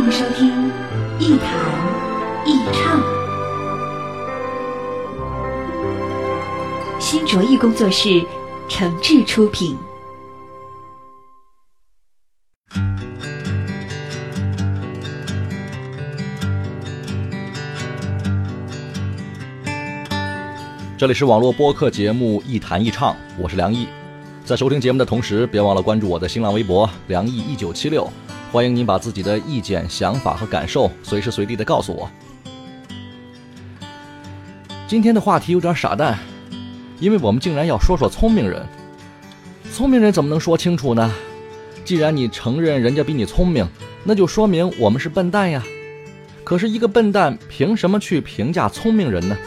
欢迎收听一谈一唱，新卓艺工作室诚挚出品。这里是网络播客节目《一谈一唱》，我是梁毅。在收听节目的同时，别忘了关注我的新浪微博“梁毅一九七六”，欢迎您把自己的意见、想法和感受随时随地的告诉我。今天的话题有点傻蛋，因为我们竟然要说说聪明人。聪明人怎么能说清楚呢？既然你承认人家比你聪明，那就说明我们是笨蛋呀。可是，一个笨蛋凭什么去评价聪明人呢？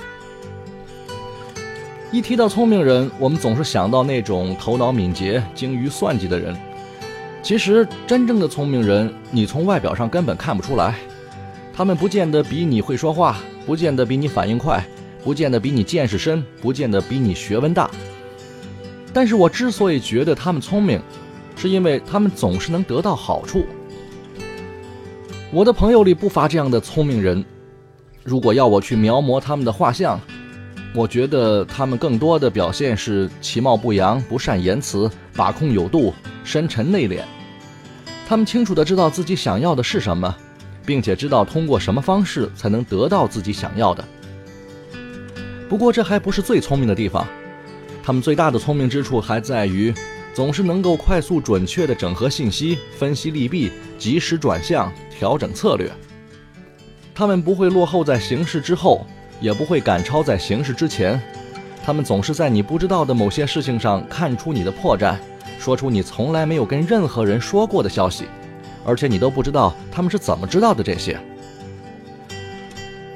一提到聪明人，我们总是想到那种头脑敏捷、精于算计的人。其实，真正的聪明人，你从外表上根本看不出来。他们不见得比你会说话，不见得比你反应快，不见得比你见识深，不见得比你学问大。但是我之所以觉得他们聪明，是因为他们总是能得到好处。我的朋友里不乏这样的聪明人。如果要我去描摹他们的画像，我觉得他们更多的表现是其貌不扬、不善言辞、把控有度、深沉内敛。他们清楚的知道自己想要的是什么，并且知道通过什么方式才能得到自己想要的。不过这还不是最聪明的地方，他们最大的聪明之处还在于，总是能够快速准确的整合信息、分析利弊、及时转向、调整策略。他们不会落后在形势之后。也不会赶超在形势之前，他们总是在你不知道的某些事情上看出你的破绽，说出你从来没有跟任何人说过的消息，而且你都不知道他们是怎么知道的这些。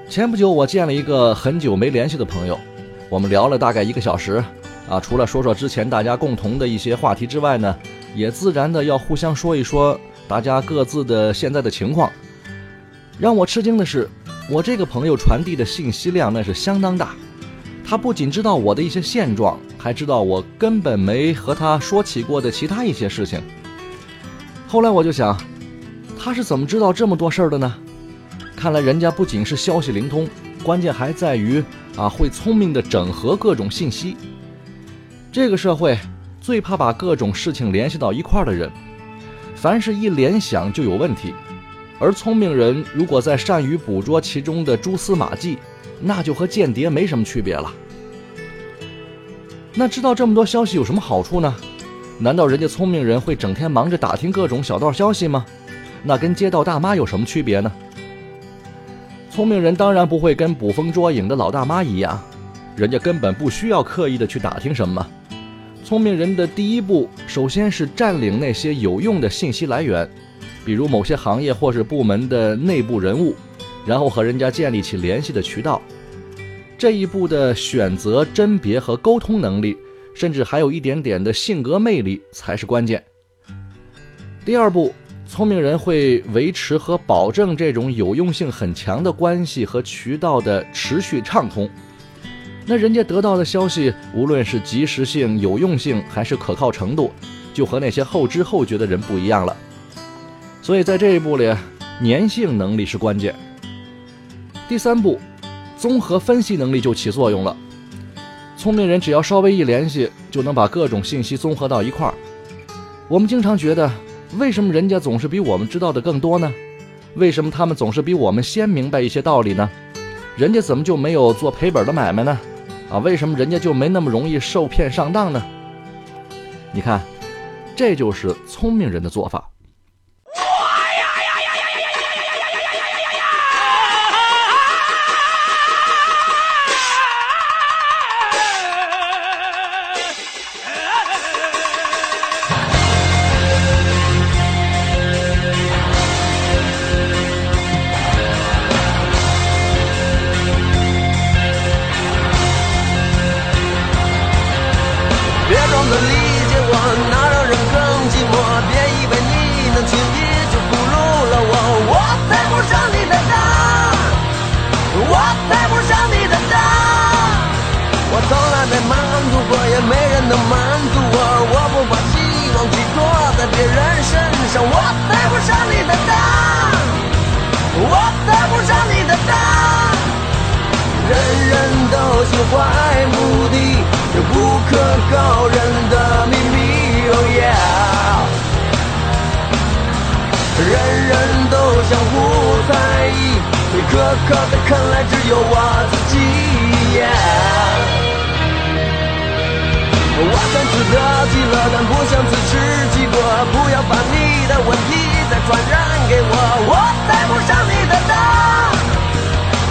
前不久我见了一个很久没联系的朋友，我们聊了大概一个小时，啊，除了说说之前大家共同的一些话题之外呢，也自然的要互相说一说大家各自的现在的情况。让我吃惊的是。我这个朋友传递的信息量那是相当大，他不仅知道我的一些现状，还知道我根本没和他说起过的其他一些事情。后来我就想，他是怎么知道这么多事儿的呢？看来人家不仅是消息灵通，关键还在于啊会聪明的整合各种信息。这个社会最怕把各种事情联系到一块儿的人，凡是一联想就有问题。而聪明人如果在善于捕捉其中的蛛丝马迹，那就和间谍没什么区别了。那知道这么多消息有什么好处呢？难道人家聪明人会整天忙着打听各种小道消息吗？那跟街道大妈有什么区别呢？聪明人当然不会跟捕风捉影的老大妈一样，人家根本不需要刻意的去打听什么。聪明人的第一步，首先是占领那些有用的信息来源。比如某些行业或是部门的内部人物，然后和人家建立起联系的渠道。这一步的选择、甄别和沟通能力，甚至还有一点点的性格魅力才是关键。第二步，聪明人会维持和保证这种有用性很强的关系和渠道的持续畅通。那人家得到的消息，无论是及时性、有用性还是可靠程度，就和那些后知后觉的人不一样了。所以在这一步里，粘性能力是关键。第三步，综合分析能力就起作用了。聪明人只要稍微一联系，就能把各种信息综合到一块儿。我们经常觉得，为什么人家总是比我们知道的更多呢？为什么他们总是比我们先明白一些道理呢？人家怎么就没有做赔本的买卖呢？啊，为什么人家就没那么容易受骗上当呢？你看，这就是聪明人的做法。能满足我，我不把希望寄托在别人身上，我配不上你的当，我配不上你的当。人人都心怀目的，这不可告人的秘密。Oh yeah，人人都相互在意，最可靠的看来只有我自己。Yeah。我算是得计了，但不想自食其果。不要把你的问题再传染给我，我配不上你的当，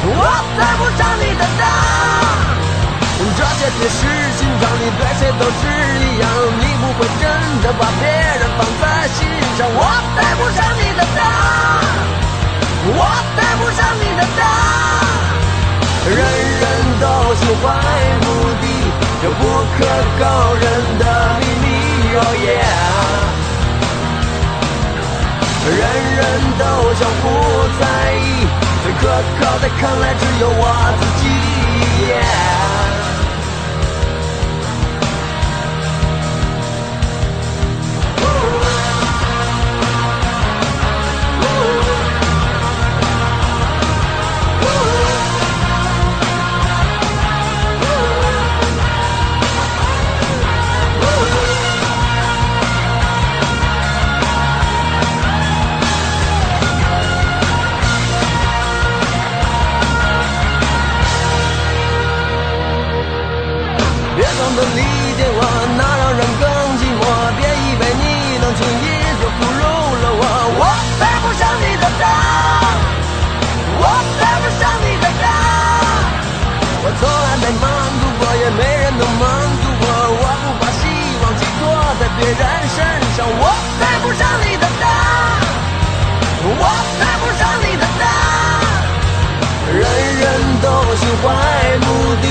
我配不上你的当。这些铁石心肠，你对谁都是一样，你不会真的把别人放在心上。我配不上你的当，我配不上你的当。人人都心怀目的。这不可告人的秘密哦耶人人都相互在意，最可靠的看来只有我自己。Yeah 别人身上，我配不上你的答案，我配不上你的答案。人人都心怀目的。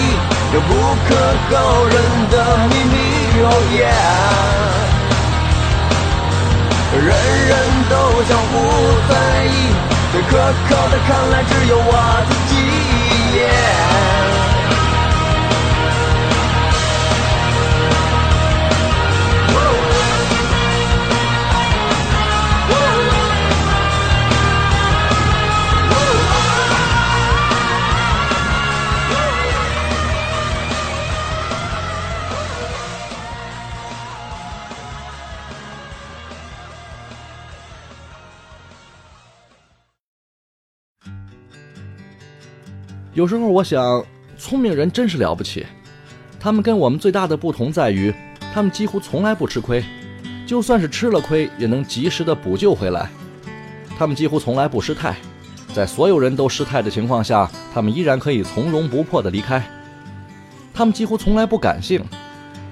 有不可告人的秘密，Oh yeah！人人都相互在意，最可靠的看来只有我自己，Yeah！有时候我想，聪明人真是了不起。他们跟我们最大的不同在于，他们几乎从来不吃亏，就算是吃了亏，也能及时的补救回来。他们几乎从来不失态，在所有人都失态的情况下，他们依然可以从容不迫的离开。他们几乎从来不感性，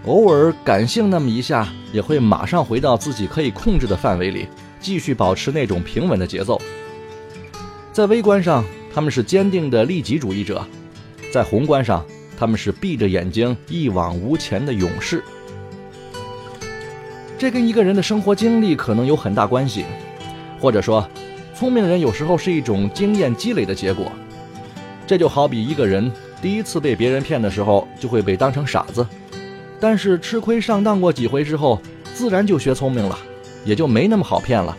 偶尔感性那么一下，也会马上回到自己可以控制的范围里，继续保持那种平稳的节奏。在微观上。他们是坚定的利己主义者，在宏观上，他们是闭着眼睛一往无前的勇士。这跟一个人的生活经历可能有很大关系，或者说，聪明人有时候是一种经验积累的结果。这就好比一个人第一次被别人骗的时候，就会被当成傻子，但是吃亏上当过几回之后，自然就学聪明了，也就没那么好骗了。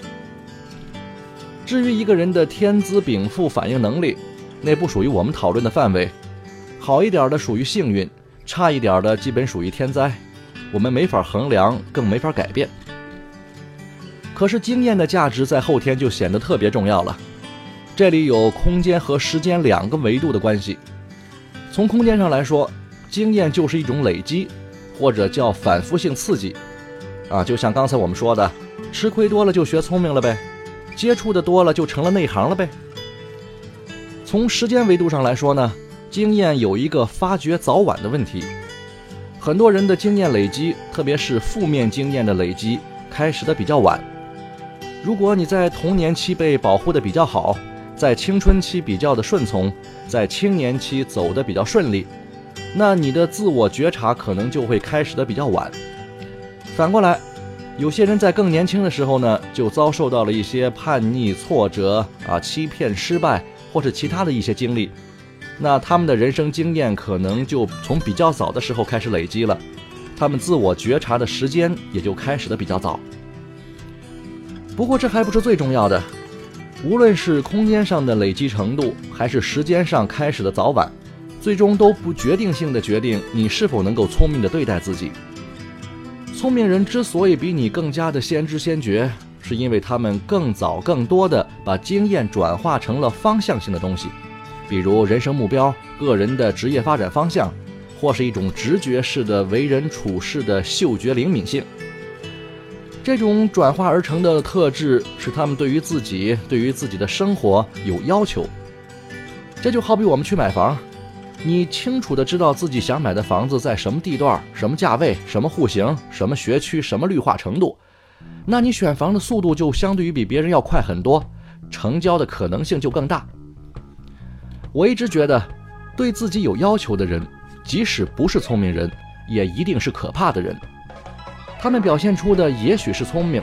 至于一个人的天资禀赋、反应能力，那不属于我们讨论的范围。好一点的属于幸运，差一点的基本属于天灾，我们没法衡量，更没法改变。可是经验的价值在后天就显得特别重要了。这里有空间和时间两个维度的关系。从空间上来说，经验就是一种累积，或者叫反复性刺激。啊，就像刚才我们说的，吃亏多了就学聪明了呗。接触的多了就成了内行了呗。从时间维度上来说呢，经验有一个发掘早晚的问题。很多人的经验累积，特别是负面经验的累积，开始的比较晚。如果你在童年期被保护的比较好，在青春期比较的顺从，在青年期走的比较顺利，那你的自我觉察可能就会开始的比较晚。反过来。有些人在更年轻的时候呢，就遭受到了一些叛逆、挫折啊、欺骗、失败，或者其他的一些经历，那他们的人生经验可能就从比较早的时候开始累积了，他们自我觉察的时间也就开始的比较早。不过这还不是最重要的，无论是空间上的累积程度，还是时间上开始的早晚，最终都不决定性的决定你是否能够聪明的对待自己。聪明人之所以比你更加的先知先觉，是因为他们更早、更多的把经验转化成了方向性的东西，比如人生目标、个人的职业发展方向，或是一种直觉式的为人处事的嗅觉灵敏性。这种转化而成的特质，使他们对于自己、对于自己的生活有要求。这就好比我们去买房，你清楚的知道自己想买的房子在什么地段、什么价位、什么户型、什么学区、什么绿化程度，那你选房的速度就相对于比别人要快很多，成交的可能性就更大。我一直觉得，对自己有要求的人，即使不是聪明人，也一定是可怕的人。他们表现出的也许是聪明，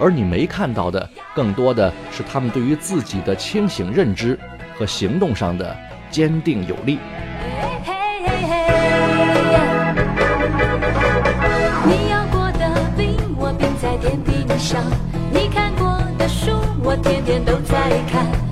而你没看到的，更多的是他们对于自己的清醒认知和行动上的坚定有力。你要过的冰，我冰在天地上；你看过的书，我天天都在看。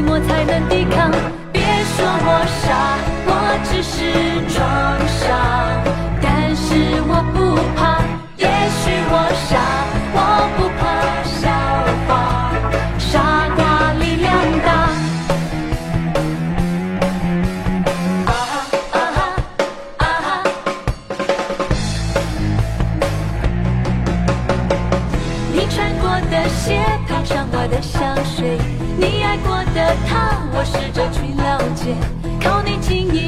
寂寞才能抵抗。靠你近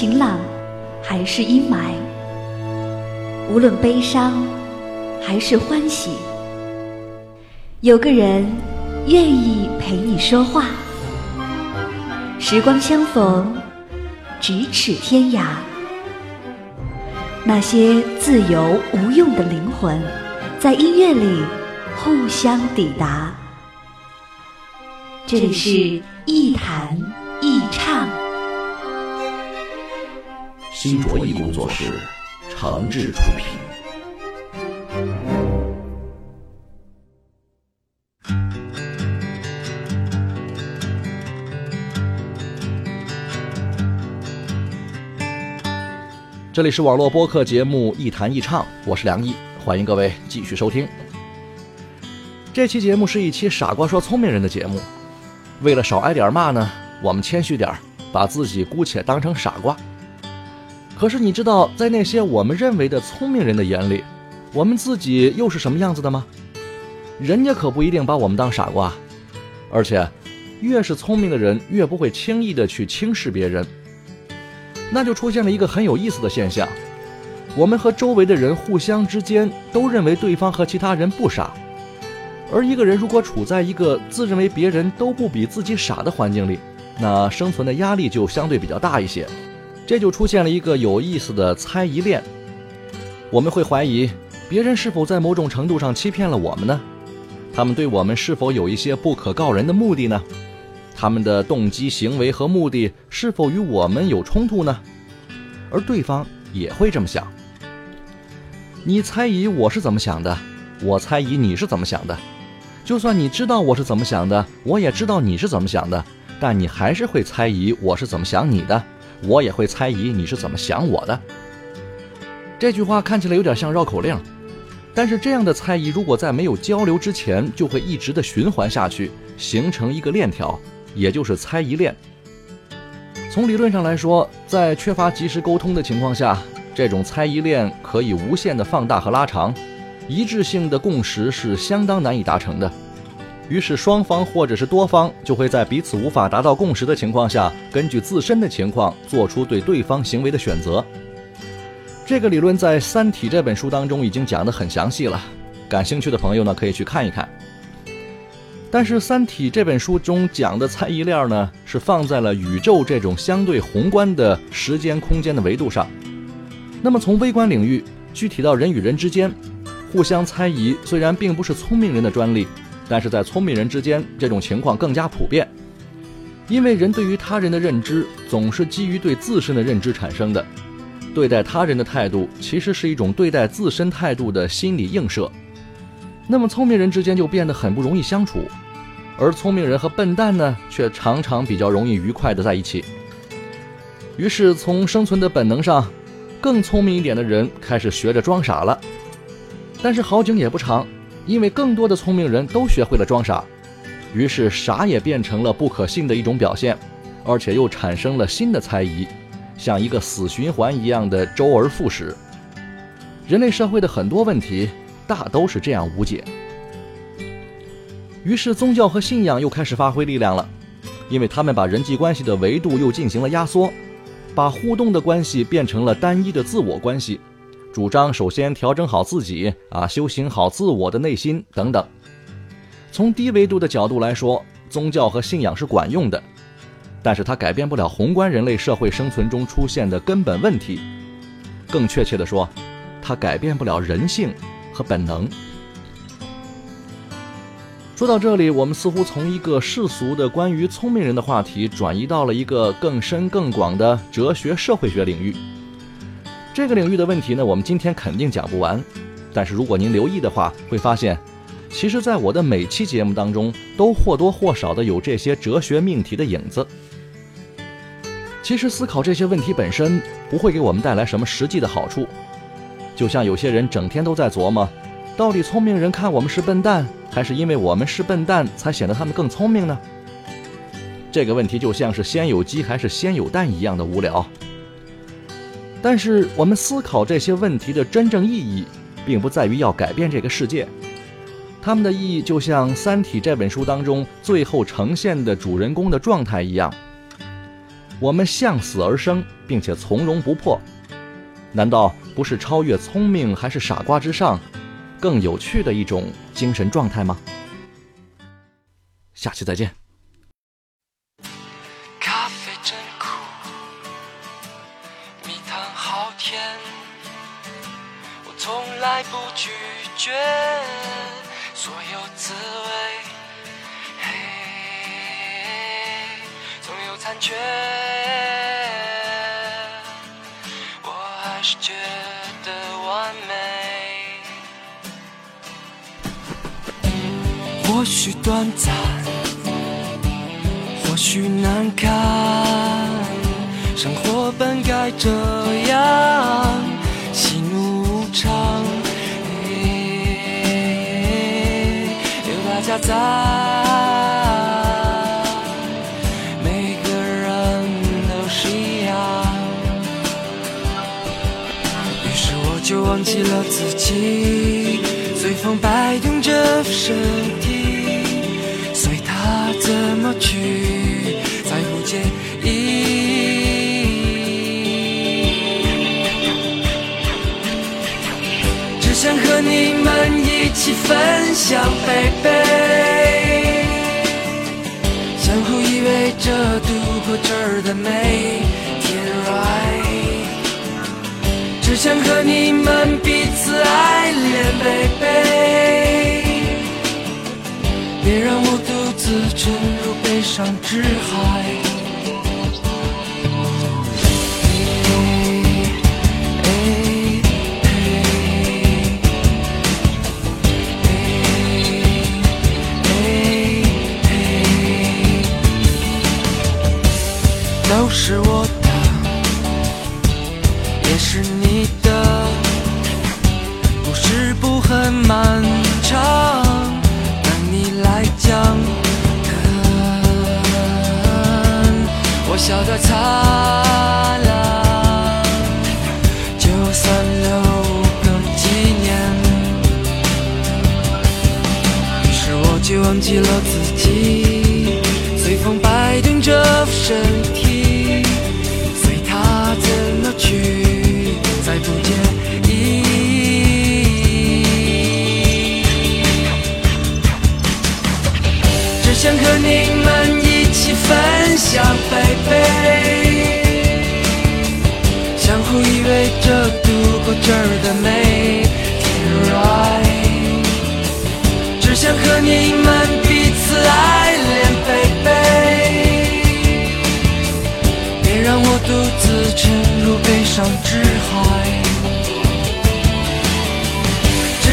晴朗还是阴霾，无论悲伤还是欢喜，有个人愿意陪你说话。时光相逢，咫尺天涯。那些自由无用的灵魂，在音乐里互相抵达。这里是一谈新卓艺工作室诚挚出品。这里是网络播客节目《一谈一唱》，我是梁毅，欢迎各位继续收听。这期节目是一期傻瓜说聪明人的节目，为了少挨点骂呢，我们谦虚点，把自己姑且当成傻瓜。可是你知道，在那些我们认为的聪明人的眼里，我们自己又是什么样子的吗？人家可不一定把我们当傻瓜，而且，越是聪明的人，越不会轻易的去轻视别人。那就出现了一个很有意思的现象：我们和周围的人互相之间都认为对方和其他人不傻，而一个人如果处在一个自认为别人都不比自己傻的环境里，那生存的压力就相对比较大一些。这就出现了一个有意思的猜疑链。我们会怀疑别人是否在某种程度上欺骗了我们呢？他们对我们是否有一些不可告人的目的呢？他们的动机、行为和目的是否与我们有冲突呢？而对方也会这么想。你猜疑我是怎么想的，我猜疑你是怎么想的。就算你知道我是怎么想的，我也知道你是怎么想的，但你还是会猜疑我是怎么想你的，我也会猜疑你是怎么想我的。这句话看起来有点像绕口令，但是这样的猜疑如果在没有交流之前，就会一直的循环下去，形成一个链条，也就是猜疑链。从理论上来说，在缺乏及时沟通的情况下，这种猜疑链可以无限的放大和拉长，一致性的共识是相当难以达成的。于是双方或者是多方就会在彼此无法达到共识的情况下，根据自身的情况做出对对方行为的选择。这个理论在《三体》这本书当中已经讲得很详细了，感兴趣的朋友呢可以去看一看。但是《三体》这本书中讲的猜疑链呢，是放在了宇宙这种相对宏观的时间空间的维度上。那么从微观领域具体到人与人之间，互相猜疑虽然并不是聪明人的专利，但是在聪明人之间这种情况更加普遍，因为人对于他人的认知总是基于对自身的认知产生的，对待他人的态度其实是一种对待自身态度的心理映射。那么聪明人之间就变得很不容易相处，而聪明人和笨蛋呢，却常常比较容易愉快的在一起。于是从生存的本能上，更聪明一点的人开始学着装傻了。但是好景也不长，因为更多的聪明人都学会了装傻，于是傻也变成了不可信的一种表现，而且又产生了新的猜疑，像一个死循环一样的周而复始。人类社会的很多问题。大都是这样无解。于是宗教和信仰又开始发挥力量了，因为他们把人际关系的维度又进行了压缩，把互动的关系变成了单一的自我关系，主张首先调整好自己啊，修行好自我的内心等等。从低维度的角度来说，宗教和信仰是管用的，但是它改变不了宏观人类社会生存中出现的根本问题。更确切的说，它改变不了人性。和本能。说到这里，我们似乎从一个世俗的关于聪明人的话题，转移到了一个更深更广的哲学社会学领域。这个领域的问题呢，我们今天肯定讲不完。但是如果您留意的话，会发现，其实在我的每期节目当中，都或多或少的有这些哲学命题的影子。其实思考这些问题本身，不会给我们带来什么实际的好处。就像有些人整天都在琢磨，到底聪明人看我们是笨蛋，还是因为我们是笨蛋才显得他们更聪明呢？这个问题就像是先有鸡还是先有蛋一样的无聊。但是我们思考这些问题的真正意义，并不在于要改变这个世界，他们的意义就像《三体》这本书当中最后呈现的主人公的状态一样，我们向死而生，并且从容不迫。难道不是超越聪明还是傻瓜之上，更有趣的一种精神状态吗？下期再见。觉，我还是觉得完美。或许短暂，或许难堪，生活本该这样，喜怒无常。有大家在，忘记了自己，随风摆动着身体，随它怎么去，再不介意。只想和你们一起分享，baby，相互依偎着度过这儿的美想和你们彼此爱恋，baby，别让我独自沉入悲伤之海。都是我的。也是你漫长，等你来讲。看我笑得灿烂，就算留个纪念。于是我就忘记了自己，随风摆动着身体。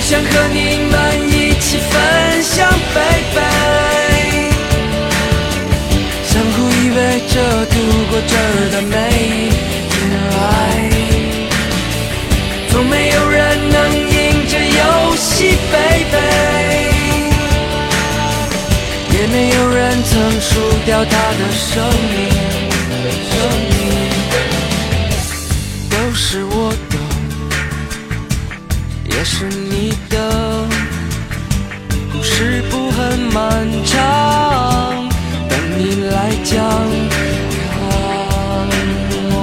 想和你们一起分享贝贝相互依偎着度过这儿的每一天，right。从没有人能赢这游戏，baby。也没有人曾输掉他的，生命是你的故事不很漫长，等你来讲。看我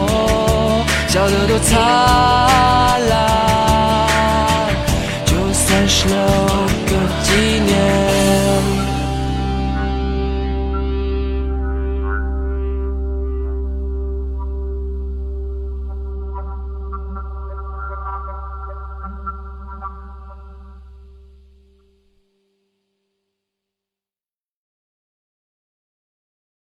笑得多灿烂，就算失望。